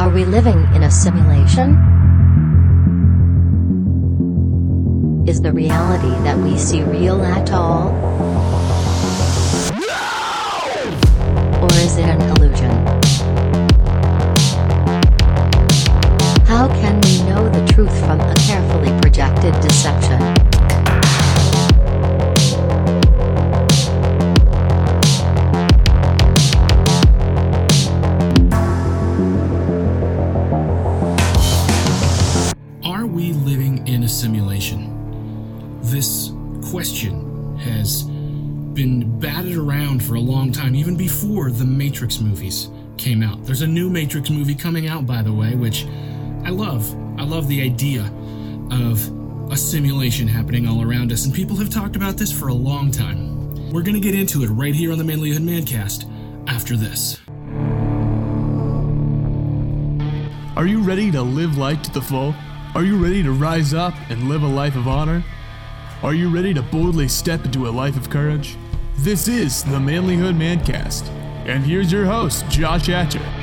Are we living in a simulation? Is the reality that we see real at all? Or is it an illusion? How can we know the truth from a carefully projected deception? Simulation? This question has been batted around for a long time, even before the Matrix movies came out. There's a new Matrix movie coming out, by the way, which I love. I love the idea of a simulation happening all around us, and people have talked about this for a long time. We're going to get into it right here on the Manlyhood Mancast after this. Are you ready to live life to the full? Are you ready to rise up and live a life of honor? Are you ready to boldly step into a life of courage? This is the Manlyhood Mancast. And here's your host, Josh Hatcher.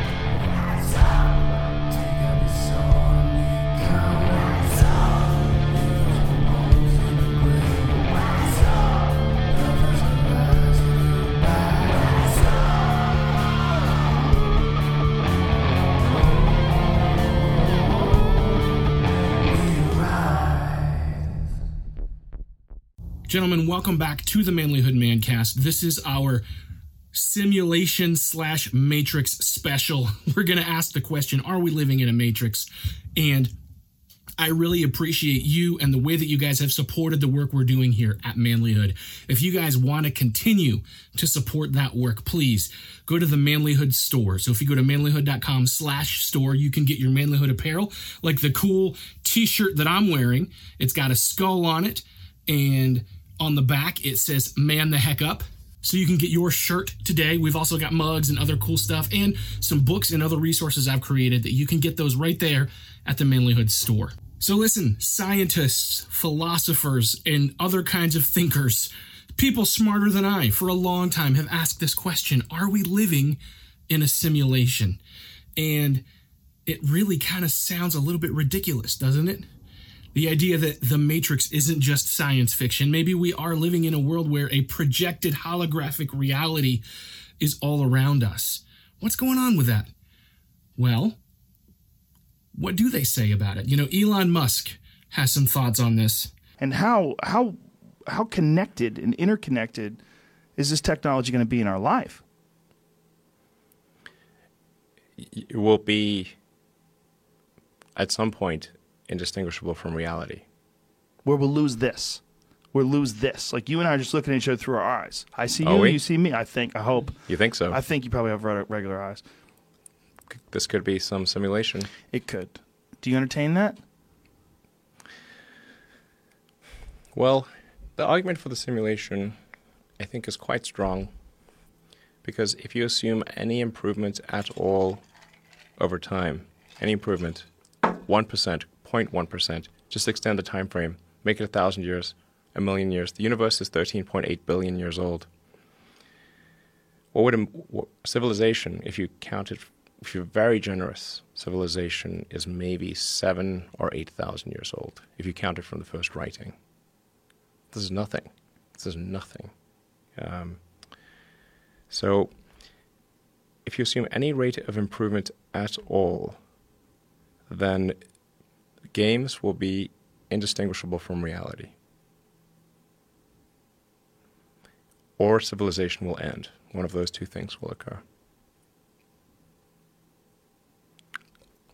Gentlemen, welcome back to the Manlyhood Mancast. This is our simulation slash matrix special. We're going to ask the question Are we living in a matrix? And I really appreciate you and the way that you guys have supported the work we're doing here at Manlyhood. If you guys want to continue to support that work, please go to the Manlyhood store. So if you go to manlyhood.com slash store, you can get your Manlyhood apparel, like the cool t-shirt that I'm wearing. It's got a skull on it and on the back it says man the heck up. So you can get your shirt today. We've also got mugs and other cool stuff and some books and other resources i've created that you can get those right there at the manlyhood store. So listen scientists philosophers and other kinds of thinkers people smarter than i for a long time have asked this question are we living in a simulation? And it really kind of sounds a little bit ridiculous doesn't it the idea that the Matrix isn't just science fiction. Maybe we are living in a world where a projected holographic reality is all around us. What's going on with that? Well, what do they say about it? You know, Elon Musk has some thoughts on this. and how how how connected and interconnected is this technology going to be in our life? it will be at some point indistinguishable from reality. Where we'll lose this, we'll lose this. Like you and I are just looking at each other through our eyes. I see you, we? you see me. I think, I hope. You think so? I think you probably have regular eyes. this could be some simulation. It could. Do you entertain that? Well, the argument for the simulation, I think, is quite strong because if you assume any improvement at all over time, any improvement, 1%, 0.1%, just extend the time frame, make it a thousand years, a million years. The universe is 13.8 billion years old. What would a, what, civilization, if you count it, if you're very generous, civilization is maybe seven or eight thousand years old if you count it from the first writing. This is nothing. This is nothing. Um, so, if you assume any rate of improvement at all, then games will be indistinguishable from reality. Or civilization will end. One of those two things will occur.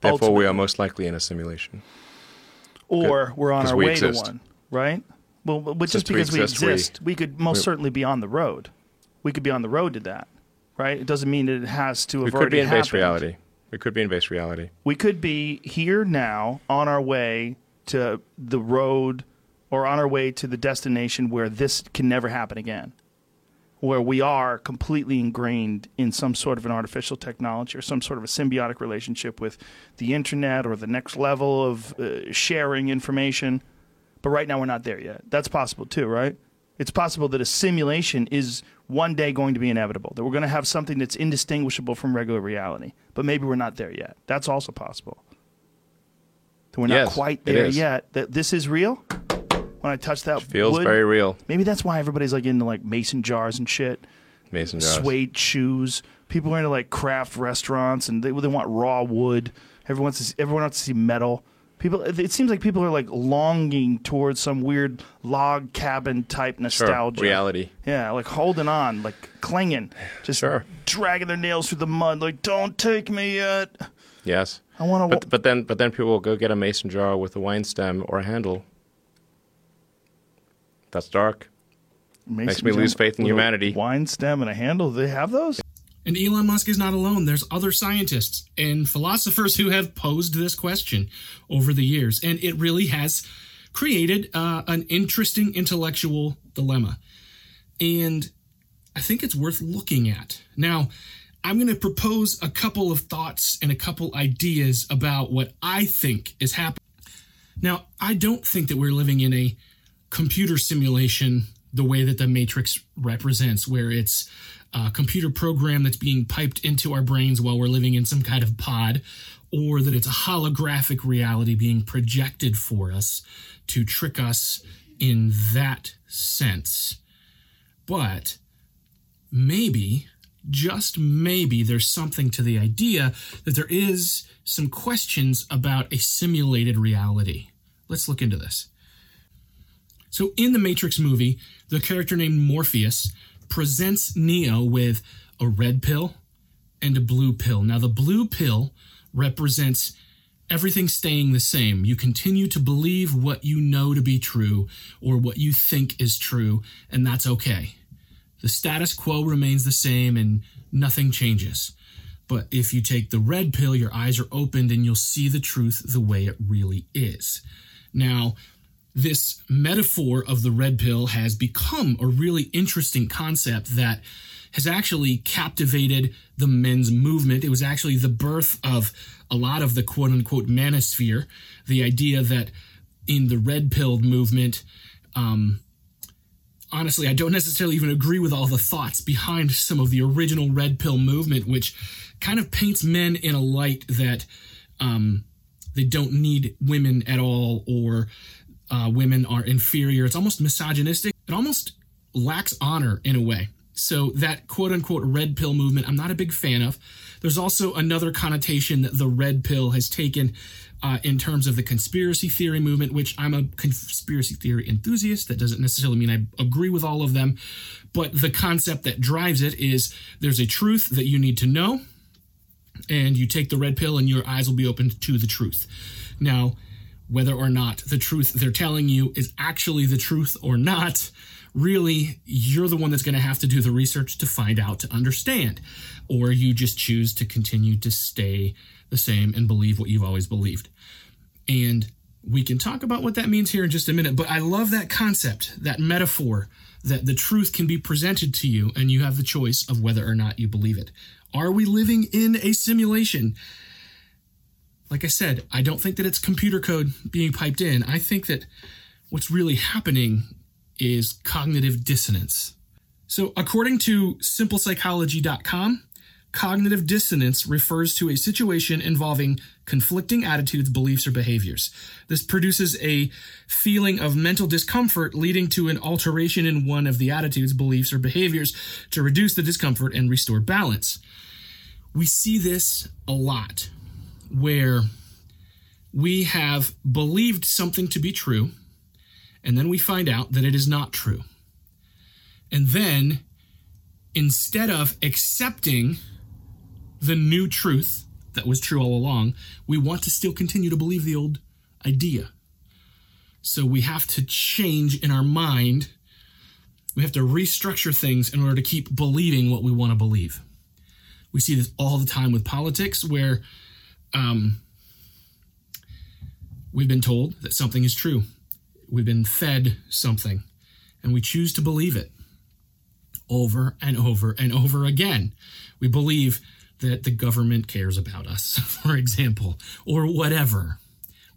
Therefore, we are most likely in a simulation. Or we're on our we way exist. to one, right? Well, but just Since because we exist, we- exist, we, could most we- certainly be on the road. We could be on the road to that, right? It doesn't mean that it has to have We could be in base reality. We could be in base reality. We could be here now on our way to the road or on our way to the destination where this can never happen again. Where we are completely ingrained in some sort of an artificial technology or some sort of a symbiotic relationship with the internet or the next level of uh, sharing information. But right now we're not there yet. That's possible too, right? It's possible that a simulation is one day going to be inevitable, that we're going to have something that's indistinguishable from regular reality, but maybe we're not there yet. That's also possible. That we're not Yes, quite there yet. That this is real. When I touch that Feels wood, very real. maybe that's why everybody's like into like mason jars and shit Mason jars. suede shoes. People are into like craft restaurants, and they they want raw wood. Everyone wants to see, everyone wants to see metal. People, it seems like people are like longing towards some weird log cabin type Sure. nostalgia. Reality. Yeah, like holding on, like clinging, just Sure. dragging their nails through the mud. Like, don't take me yet. Yes. I want to. But but then but then people will go get a mason jar with a wine stem or a handle. That's dark. makes me lose faith in humanity. Wine stem and a handle. Do they have those? And Elon Musk is not alone. There's other scientists and philosophers who have posed this question over the years, and it really has created uh, an interesting intellectual dilemma. And I think it's worth looking at. Now, I'm going to propose a couple of thoughts and a couple ideas about what I think is happening. Now, I don't think that we're living in a computer simulation the way that the Matrix represents, where it's a computer program that's being piped into our brains while we're living in some kind of pod, or that it's a holographic reality being projected for us to trick us in that sense. But maybe, just maybe, there's something to the idea that there is some questions about a simulated reality. Let's look into this. So, in the Matrix movie, the character named Morpheus presents Neo with a red pill and a blue pill. Now, the blue pill represents everything staying the same. You continue to believe what you know to be true or what you think is true, and that's okay. The status quo remains the same and nothing changes. But if you take the red pill, your eyes are opened and you'll see the truth the way it really is. Now, this metaphor of the red pill has become a really interesting concept that has actually captivated the men's movement. It was actually the birth of a lot of the quote unquote manosphere, the idea that in the red pilled movement, um, honestly, I don't necessarily even agree with all the thoughts behind some of the original red pill movement, which kind of paints men in a light that um, they don't need women at all or uh, women are inferior. It's almost misogynistic. It almost lacks honor in a way. So that quote unquote red pill movement, I'm not a big fan of. There's also another connotation that the red pill has taken uh, in terms of the conspiracy theory movement, which I'm a conspiracy theory enthusiast. That doesn't necessarily mean I agree with all of them, but the concept that drives it is there's a truth that you need to know, and you take the red pill, and your eyes will be opened to the truth. Now, whether or not the truth they're telling you is actually the truth or not, really, you're the one that's going to have to do the research to find out to understand. Or you just choose to continue to stay the same and believe what you've always believed. And we can talk about what that means here in just a minute, but I love that concept, that metaphor, that the truth can be presented to you and you have the choice of whether or not you believe it. Are we living in a simulation? Like I said, I don't think that it's computer code being piped in. I think that what's really happening is cognitive dissonance. So, according to simplypsychology.com, cognitive dissonance refers to a situation involving conflicting attitudes, beliefs, or behaviors. This produces a feeling of mental discomfort leading to an alteration in one of the attitudes, beliefs, or behaviors to reduce the discomfort and restore balance. We see this a lot where we have believed something to be true, and then we find out that it is not true. And then, instead of accepting the new truth that was true all along, we want to still continue to believe the old idea. So we have to change in our mind. We have to restructure things in order to keep believing what we want to believe. We see this all the time with politics where um, we've been told that something is true. We've been fed something, and we choose to believe it over and over and over again. We believe that the government cares about us, for example, or whatever.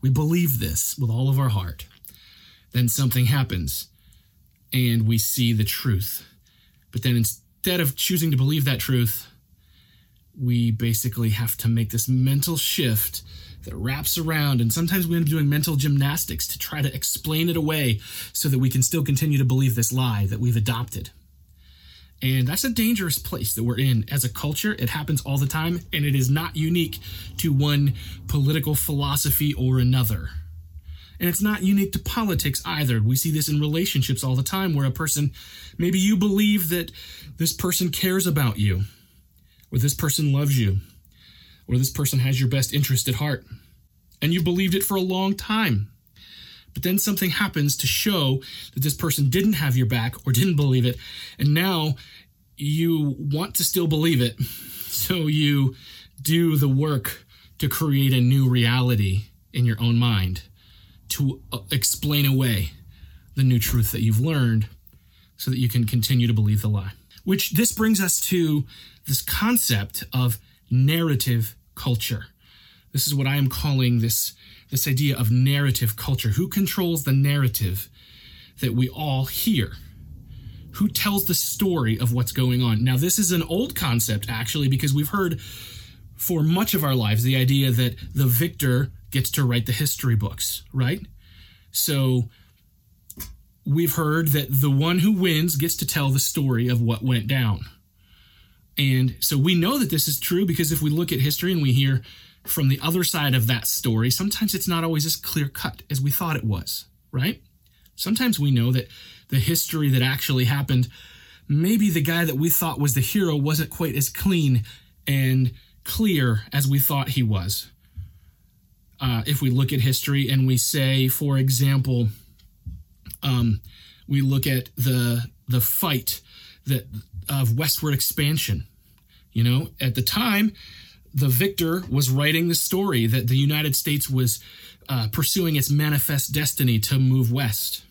We believe this with all of our heart. Then something happens, and we see the truth. But then instead of choosing to believe that truth, we basically have to make this mental shift that wraps around, and sometimes we end up doing mental gymnastics to try to explain it away so that we can still continue to believe this lie that we've adopted. And that's a dangerous place that we're in as a culture. It happens all the time, and it is not unique to one political philosophy or another. And it's not unique to politics either. We see this in relationships all the time where a person, maybe you believe that this person cares about you, or this person loves you, or this person has your best interest at heart. And you believed it for a long time. But then something happens to show that this person didn't have your back or didn't believe it. And now you want to still believe it. So you do the work to create a new reality in your own mind to uh, explain away the new truth that you've learned so that you can continue to believe the lie. Which this brings us to this concept of narrative culture. This is what I am calling this, this idea of narrative culture. Who controls the narrative that we all hear? Who tells the story of what's going on? Now, this is an old concept, actually, because we've heard for much of our lives the idea that the victor gets to write the history books, right? So we've heard that the one who wins gets to tell the story of what went down. And so we know that this is true because if we look at history and we hear from the other side of that story, sometimes it's not always as clear cut as we thought it was, right? Sometimes we know that the history that actually happened, maybe the guy that we thought was the hero wasn't quite as clean and clear as we thought he was. Uh, if we look at history and we say, for example, um, we look at the the fight that of westward expansion. You know, at the time, the victor was writing the story that the United States was uh, pursuing its manifest destiny to move west,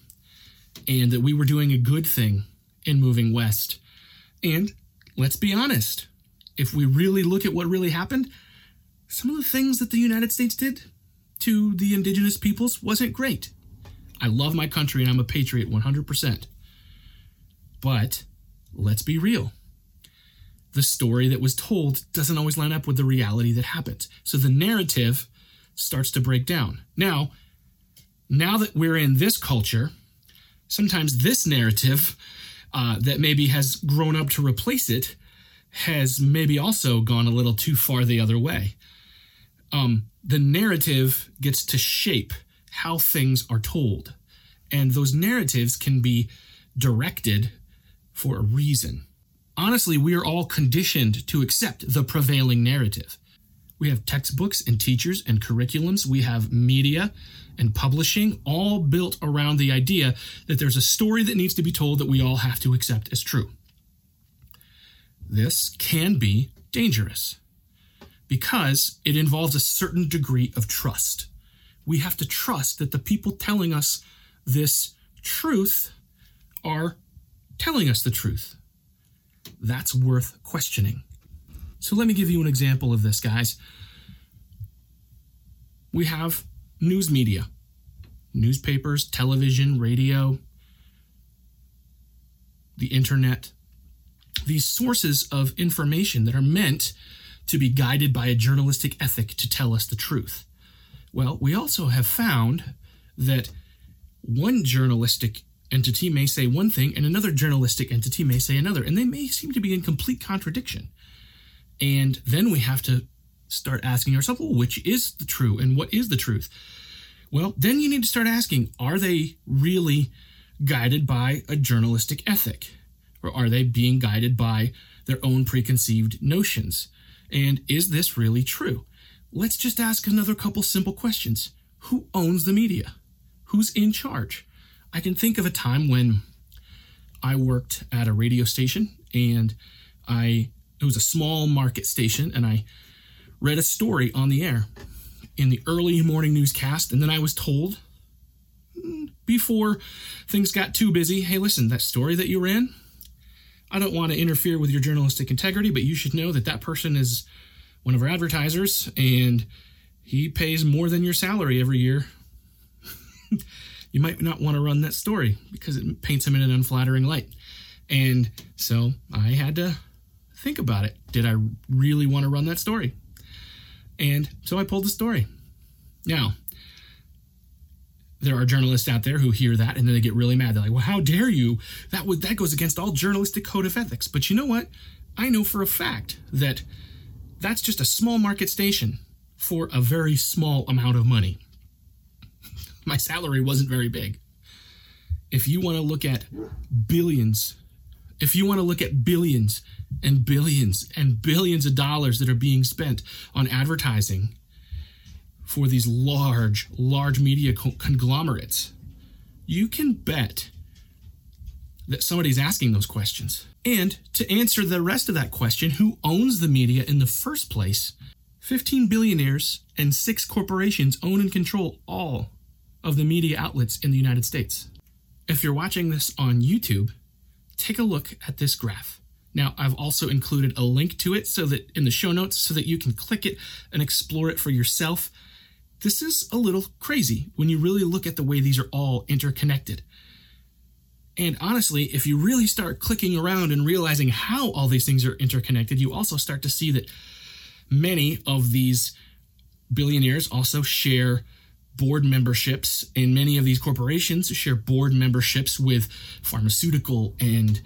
and that we were doing a good thing in moving west. And let's be honest, if we really look at what really happened, some of the things that the United States did to the indigenous peoples wasn't great. I love my country and I'm a patriot 100%. But let's be real. The story that was told doesn't always line up with the reality that happened. So the narrative starts to break down. Now, now that we're in this culture, sometimes this narrative uh, that maybe has grown up to replace it has maybe also gone a little too far the other way. Um, the narrative gets to shape how things are told, and those narratives can be directed for a reason. Honestly, we are all conditioned to accept the prevailing narrative. We have textbooks and teachers and curriculums. We have media and publishing, all built around the idea that there's a story that needs to be told that we all have to accept as true. This can be dangerous because it involves a certain degree of trust. We have to trust that the people telling us this truth are telling us the truth. That's worth questioning. So let me give you an example of this, guys. We have news media, newspapers, television, radio, the internet, these sources of information that are meant to be guided by a journalistic ethic to tell us the truth. Well, we also have found that one journalistic entity may say one thing and another journalistic entity may say another, and they may seem to be in complete contradiction. And then we have to start asking ourselves, well, which is the true and what is the truth? Well, then you need to start asking, are they really guided by a journalistic ethic? Or are they being guided by their own preconceived notions? And is this really true? Let's just ask another couple simple questions. Who owns the media? Who's in charge? I can think of a time when I worked at a radio station and I it was a small market station and I read a story on the air in the early morning newscast and then I was told hmm, before things got too busy, hey listen, that story that you ran, I don't want to interfere with your journalistic integrity, but you should know that that person is one of our advertisers and he pays more than your salary every year. you might not want to run that story because it paints him in an unflattering light. And so I had to think about it. Did I really want to run that story? And so I pulled the story. Now, there are journalists out there who hear that and then they get really mad. They're like, "Well, how dare you? That would that goes against all journalistic code of ethics." But you know what? I know for a fact that that's just a small market station for a very small amount of money. My salary wasn't very big. If you want to look at billions, if you want to look at billions and billions and billions of dollars that are being spent on advertising for these large, large media conglomerates, you can bet that somebody's asking those questions. And to answer the rest of that question, who owns the media in the first place? 15 billionaires and six corporations own and control all of the media outlets in the United States. If you're watching this on YouTube, take a look at this graph. Now, I've also included a link to it so that in the show notes so that you can click it and explore it for yourself. This is a little crazy when you really look at the way these are all interconnected. And honestly, if you really start clicking around and realizing how all these things are interconnected, you also start to see that many of these billionaires also share board memberships, and many of these corporations share board memberships with pharmaceutical and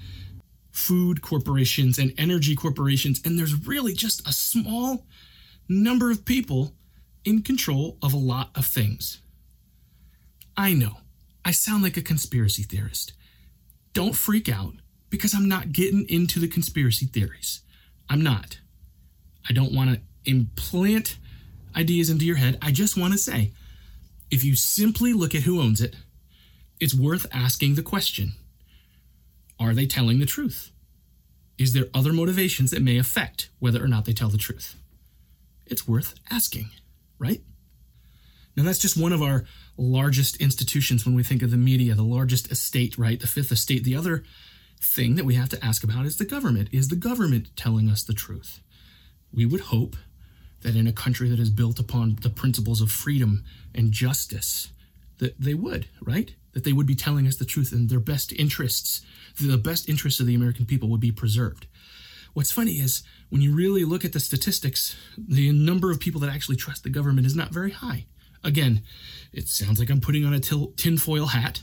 food corporations and energy corporations. And there's really just a small number of people in control of a lot of things. I know, I sound like a conspiracy theorist. Don't freak out because I'm not getting into the conspiracy theories. I'm not. I don't want to implant ideas into your head. I just want to say if you simply look at who owns it, it's worth asking the question Are they telling the truth? Is there other motivations that may affect whether or not they tell the truth? It's worth asking, right? Now, that's just one of our largest institutions when we think of the media, the largest estate, right? The fifth estate. The other thing that we have to ask about is the government. Is the government telling us the truth? We would hope that in a country that is built upon the principles of freedom and justice, that they would, right? That they would be telling us the truth and their best interests, the best interests of the American people would be preserved. What's funny is when you really look at the statistics, the number of people that actually trust the government is not very high. Again, it sounds like I'm putting on a tinfoil hat,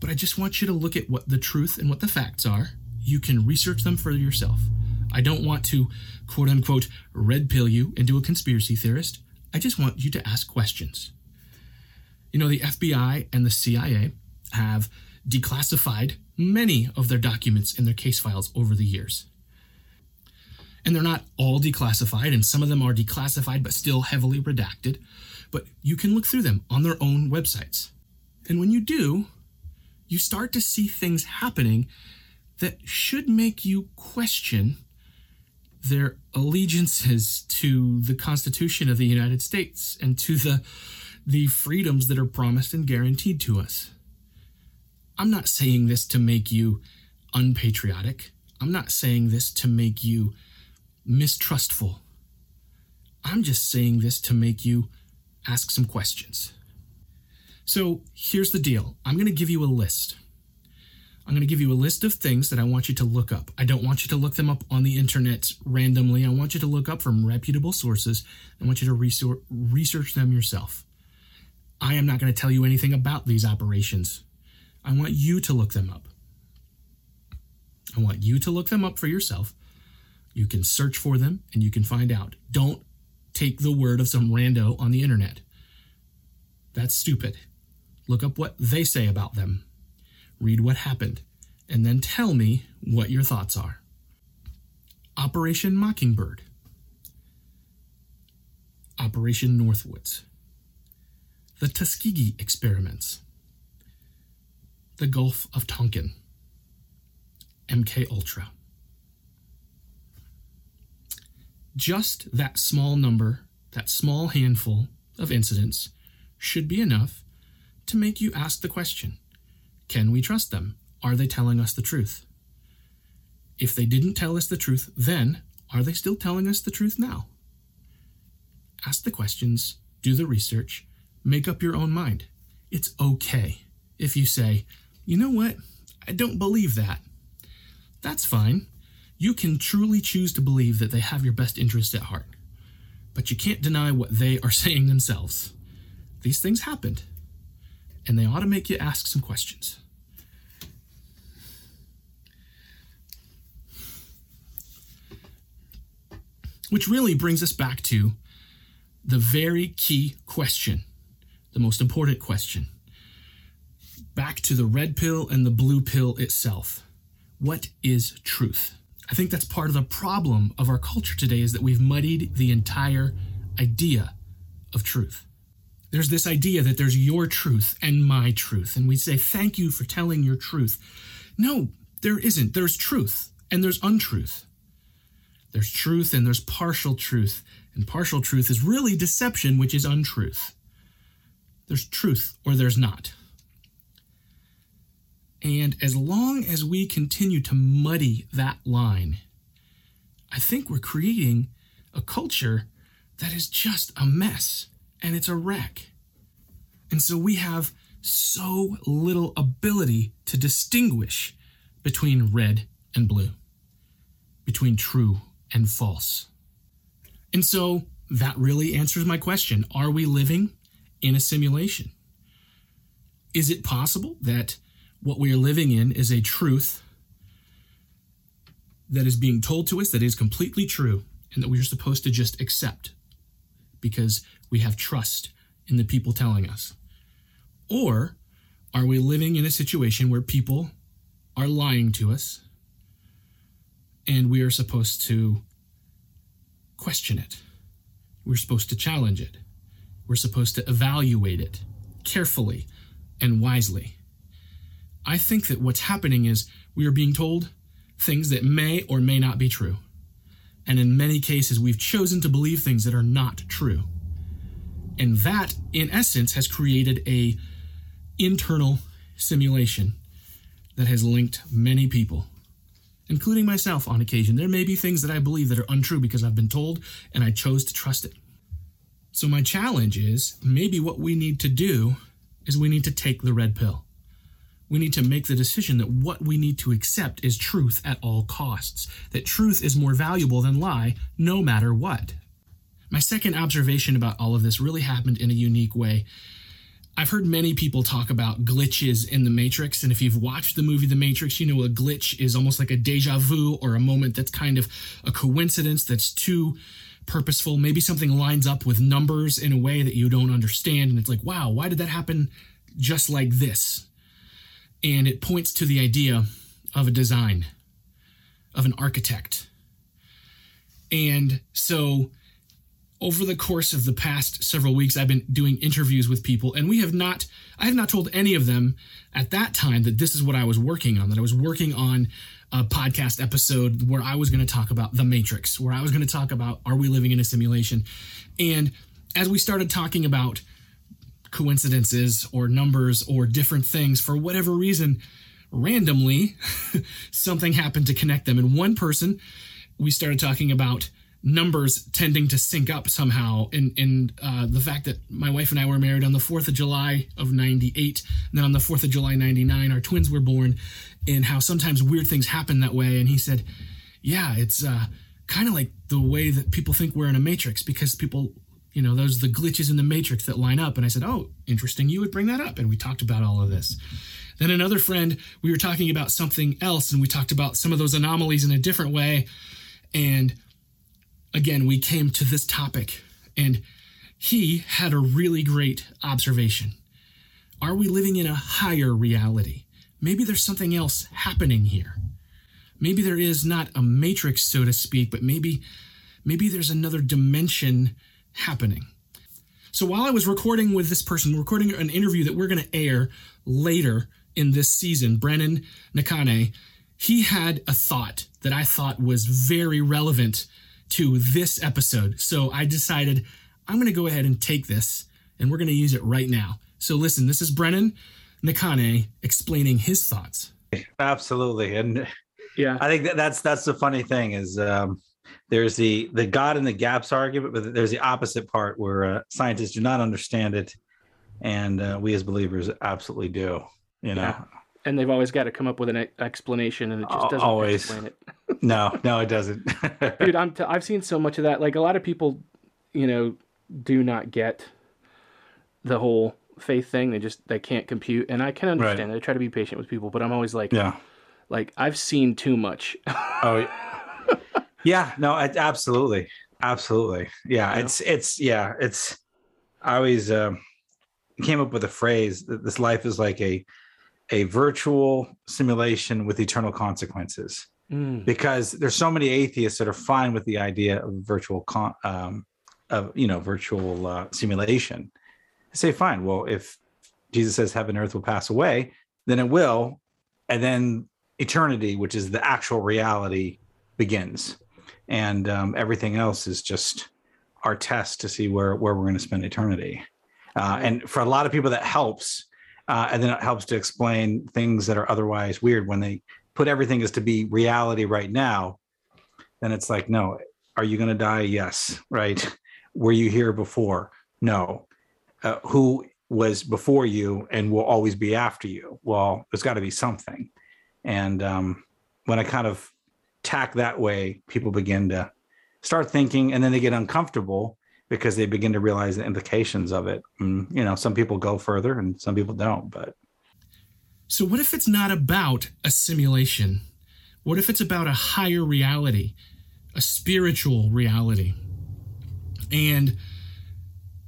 but I just want you to look at what the truth and what the facts are. You can research them for yourself. I don't want to quote unquote red pill you into a conspiracy theorist. I just want you to ask questions. You know, the FBI and the CIA have declassified many of their documents in their case files over the years. And they're not all declassified, and some of them are declassified but still heavily redacted. But you can look through them on their own websites. And when you do, you start to see things happening that should make you question their allegiances to the Constitution of the United States and to the, the freedoms that are promised and guaranteed to us. I'm not saying this to make you unpatriotic. I'm not saying this to make you mistrustful. I'm just saying this to make you ask some questions. So here's the deal I'm going to give you a list. I'm going to give you a list of things that I want you to look up. I don't want you to look them up on the internet randomly. I want you to look up from reputable sources. I want you to research them yourself. I am not going to tell you anything about these operations. I want you to look them up. I want you to look them up for yourself. You can search for them and you can find out. Don't take the word of some rando on the internet. That's stupid. Look up what they say about them read what happened, and then tell me what your thoughts are. Operation Mockingbird, Operation Northwoods, the Tuskegee experiments, the Gulf of Tonkin, MK Ultra. Just that small number, that small handful of incidents should be enough to make you ask the question can we trust them? Are they telling us the truth? If they didn't tell us the truth then, are they still telling us the truth now? Ask the questions, do the research, make up your own mind. It's okay. if you say, you know what, I don't believe that. That's fine. You can truly choose to believe that they have your best interest at heart. But you can't deny what they are saying themselves. These things happened, and they ought to make you ask some questions. Which really brings us back to the very key question, the most important question. Back to the red pill and the blue pill itself. What is truth? I think that's part of the problem of our culture today is that we've muddied the entire idea of truth. There's this idea that there's your truth and my truth, and we say, Thank you for telling your truth. No, there isn't. There's truth and there's untruth. There's truth and there's partial truth, and partial truth is really deception, which is untruth. There's truth or there's not. And as long as we continue to muddy that line, I think we're creating a culture that is just a mess and it's a wreck. And so we have so little ability to distinguish between red and blue, between true and false. And so that really answers my question Are we living in a simulation? Is it possible that what we are living in is a truth that is being told to us that is completely true and that we are supposed to just accept because we have trust in the people telling us? Or are we living in a situation where people are lying to us and we are supposed to question it? We're supposed to challenge it. We're supposed to evaluate it carefully and wisely. I think that what's happening is we are being told things that may or may not be true. And in many cases, we've chosen to believe things that are not true. And that, in essence, has created a internal simulation that has linked many people, including myself on occasion. There may be things that I believe that are untrue because I've been told and I chose to trust it. So, my challenge is maybe what we need to do is we need to take the red pill we need to make the decision that what we need to accept is truth at all costs, that truth is more valuable than lie, no matter what. My second observation about all of this really happened in a unique way. I've heard many people talk about glitches in the Matrix, and if you've watched the movie The Matrix, you know a glitch is almost like a deja vu or a moment that's kind of a coincidence that's too purposeful. Maybe something lines up with numbers in a way that you don't understand, and it's like, wow, why did that happen just like this? And it points to the idea of a design, of an architect. And so, over the course of the past several weeks, I've been doing interviews with people, and we have not, I have not told any of them at that time that this is what I was working on, that I was working on a podcast episode where I was going to talk about the Matrix, where I was going to talk about are we living in a simulation? And as we started talking about coincidences or numbers or different things. For whatever reason randomly something happened to connect them. And one person we started talking about numbers tending to sync up somehow. And and uh, the fact that my wife and I were married on the 4th of July of 98 and then on the 4th of July 99 our twins were born and how sometimes weird things happen that way. And he said yeah it's uh, kind of like the way that people think we're in a matrix because people you know, those the glitches in the matrix that line up. And I said, Oh, interesting, you would bring that up. And we talked about all of this. Then another friend, we were talking about something else, and we talked about some of those anomalies in a different way. And again, we came to this topic, and he had a really great observation. Are we living in a higher reality? Maybe there's something else happening here. Maybe there is not a matrix, so to speak, but maybe maybe there's another dimension happening. So while I was recording with this person, recording an interview that we're going to air later in this season, Brennan Nakane, he had a thought that I thought was very relevant to this episode. So I decided I'm going to go ahead and take this and we're going to use it right now. So listen, this is Brennan Nakane explaining his thoughts. Absolutely. And yeah, I think that that's that's the funny thing is um there's the the God in the gaps argument, but there's the opposite part where uh, scientists do not understand it, and uh, we as believers absolutely do. You know. Yeah. And they've always got to come up with an explanation, and it just doesn't always. explain it. no, no, it doesn't. Dude, I'm t- I've seen so much of that. Like a lot of people, you know, do not get the whole faith thing. They just they can't compute, and I can understand. Right. I try to be patient with people, but I'm always like, yeah, like I've seen too much. oh, yeah, no, absolutely, absolutely, yeah. yeah. It's it's yeah, it's. I always uh, came up with a phrase that this life is like a a virtual simulation with eternal consequences. Mm. Because there's so many atheists that are fine with the idea of virtual con- um, of you know virtual uh, simulation. I say, fine. Well, if Jesus says heaven and earth will pass away, then it will, and then eternity, which is the actual reality, begins, and um, everything else is just our test to see where where we're going to spend eternity. Uh, and for a lot of people, that helps, uh, and then it helps to explain things that are otherwise weird when they put everything as to be reality right now. Then it's like, no, are you going to die? Yes, right. Were you here before? No. Uh, who was before you and will always be after you? Well, there's got to be something. And um, when I kind of tack that way, people begin to start thinking and then they get uncomfortable because they begin to realize the implications of it. And, you know, some people go further and some people don't, but. So, what if it's not about a simulation? What if it's about a higher reality, a spiritual reality? And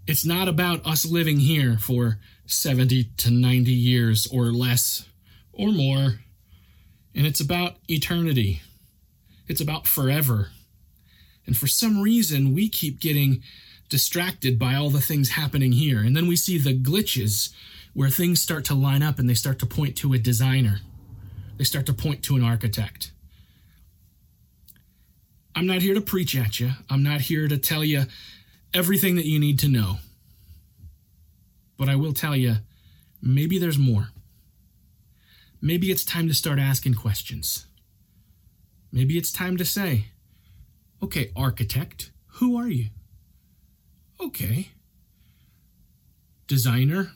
it's not about us living here for 70 to 90 years or less or more. And it's about eternity. It's about forever. And for some reason, we keep getting distracted by all the things happening here. And then we see the glitches where things start to line up and they start to point to a designer, they start to point to an architect. I'm not here to preach at you. I'm not here to tell you everything that you need to know. But I will tell you maybe there's more. Maybe it's time to start asking questions. Maybe it's time to say, okay, architect, who are you? Okay. Designer,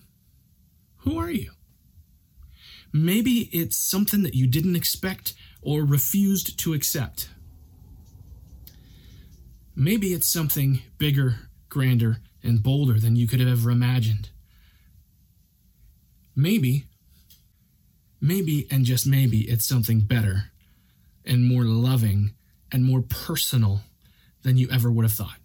who are you? Maybe it's something that you didn't expect or refused to accept. Maybe it's something bigger, grander, and bolder than you could have ever imagined. Maybe, maybe, and just maybe, it's something better and more loving and more personal than you ever would have thought.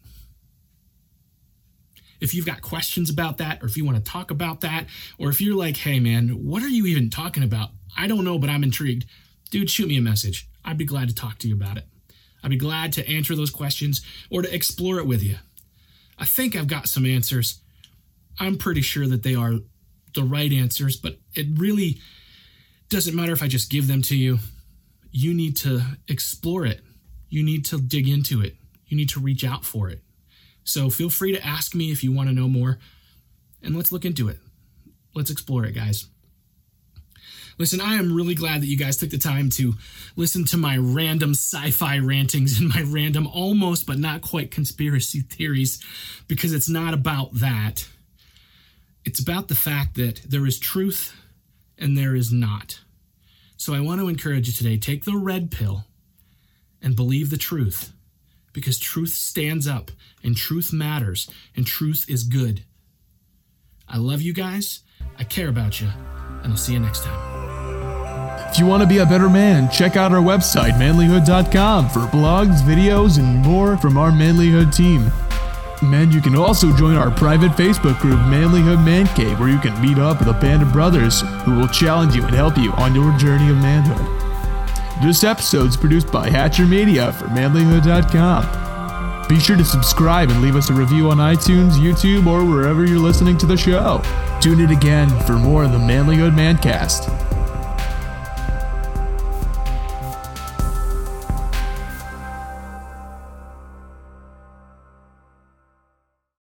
If you've got questions about that, or if you want to talk about that, or if you're like, hey man, what are you even talking about? I don't know, but I'm intrigued. Dude, shoot me a message. I'd be glad to talk to you about it. I'd be glad to answer those questions or to explore it with you. I think I've got some answers. I'm pretty sure that they are the right answers, but it really doesn't matter if I just give them to you. You need to explore it. You need to dig into it. You need to reach out for it. So feel free to ask me if you want to know more, and let's look into it. Let's explore it, guys. Listen, I am really glad that you guys took the time to listen to my random sci fi rantings and my random almost but not quite conspiracy theories because it's not about that. It's about the fact that there is truth and there is not. So I want to encourage you today take the red pill and believe the truth because truth stands up and truth matters and truth is good. I love you guys. I care about you, and I'll see you next time. If you want to be a better man, check out our website, manlyhood.com, for blogs, videos, and more from our Manlyhood team. And you can also join our private Facebook group, Manlyhood Man Cave, where you can meet up with a band of brothers who will challenge you and help you on your journey of manhood. This episode is produced by Hatcher Media for manlyhood.com. Be sure to subscribe and leave us a review on iTunes, YouTube, or wherever you're listening to the show. Tune in again for more of the Manlyhood Mancast.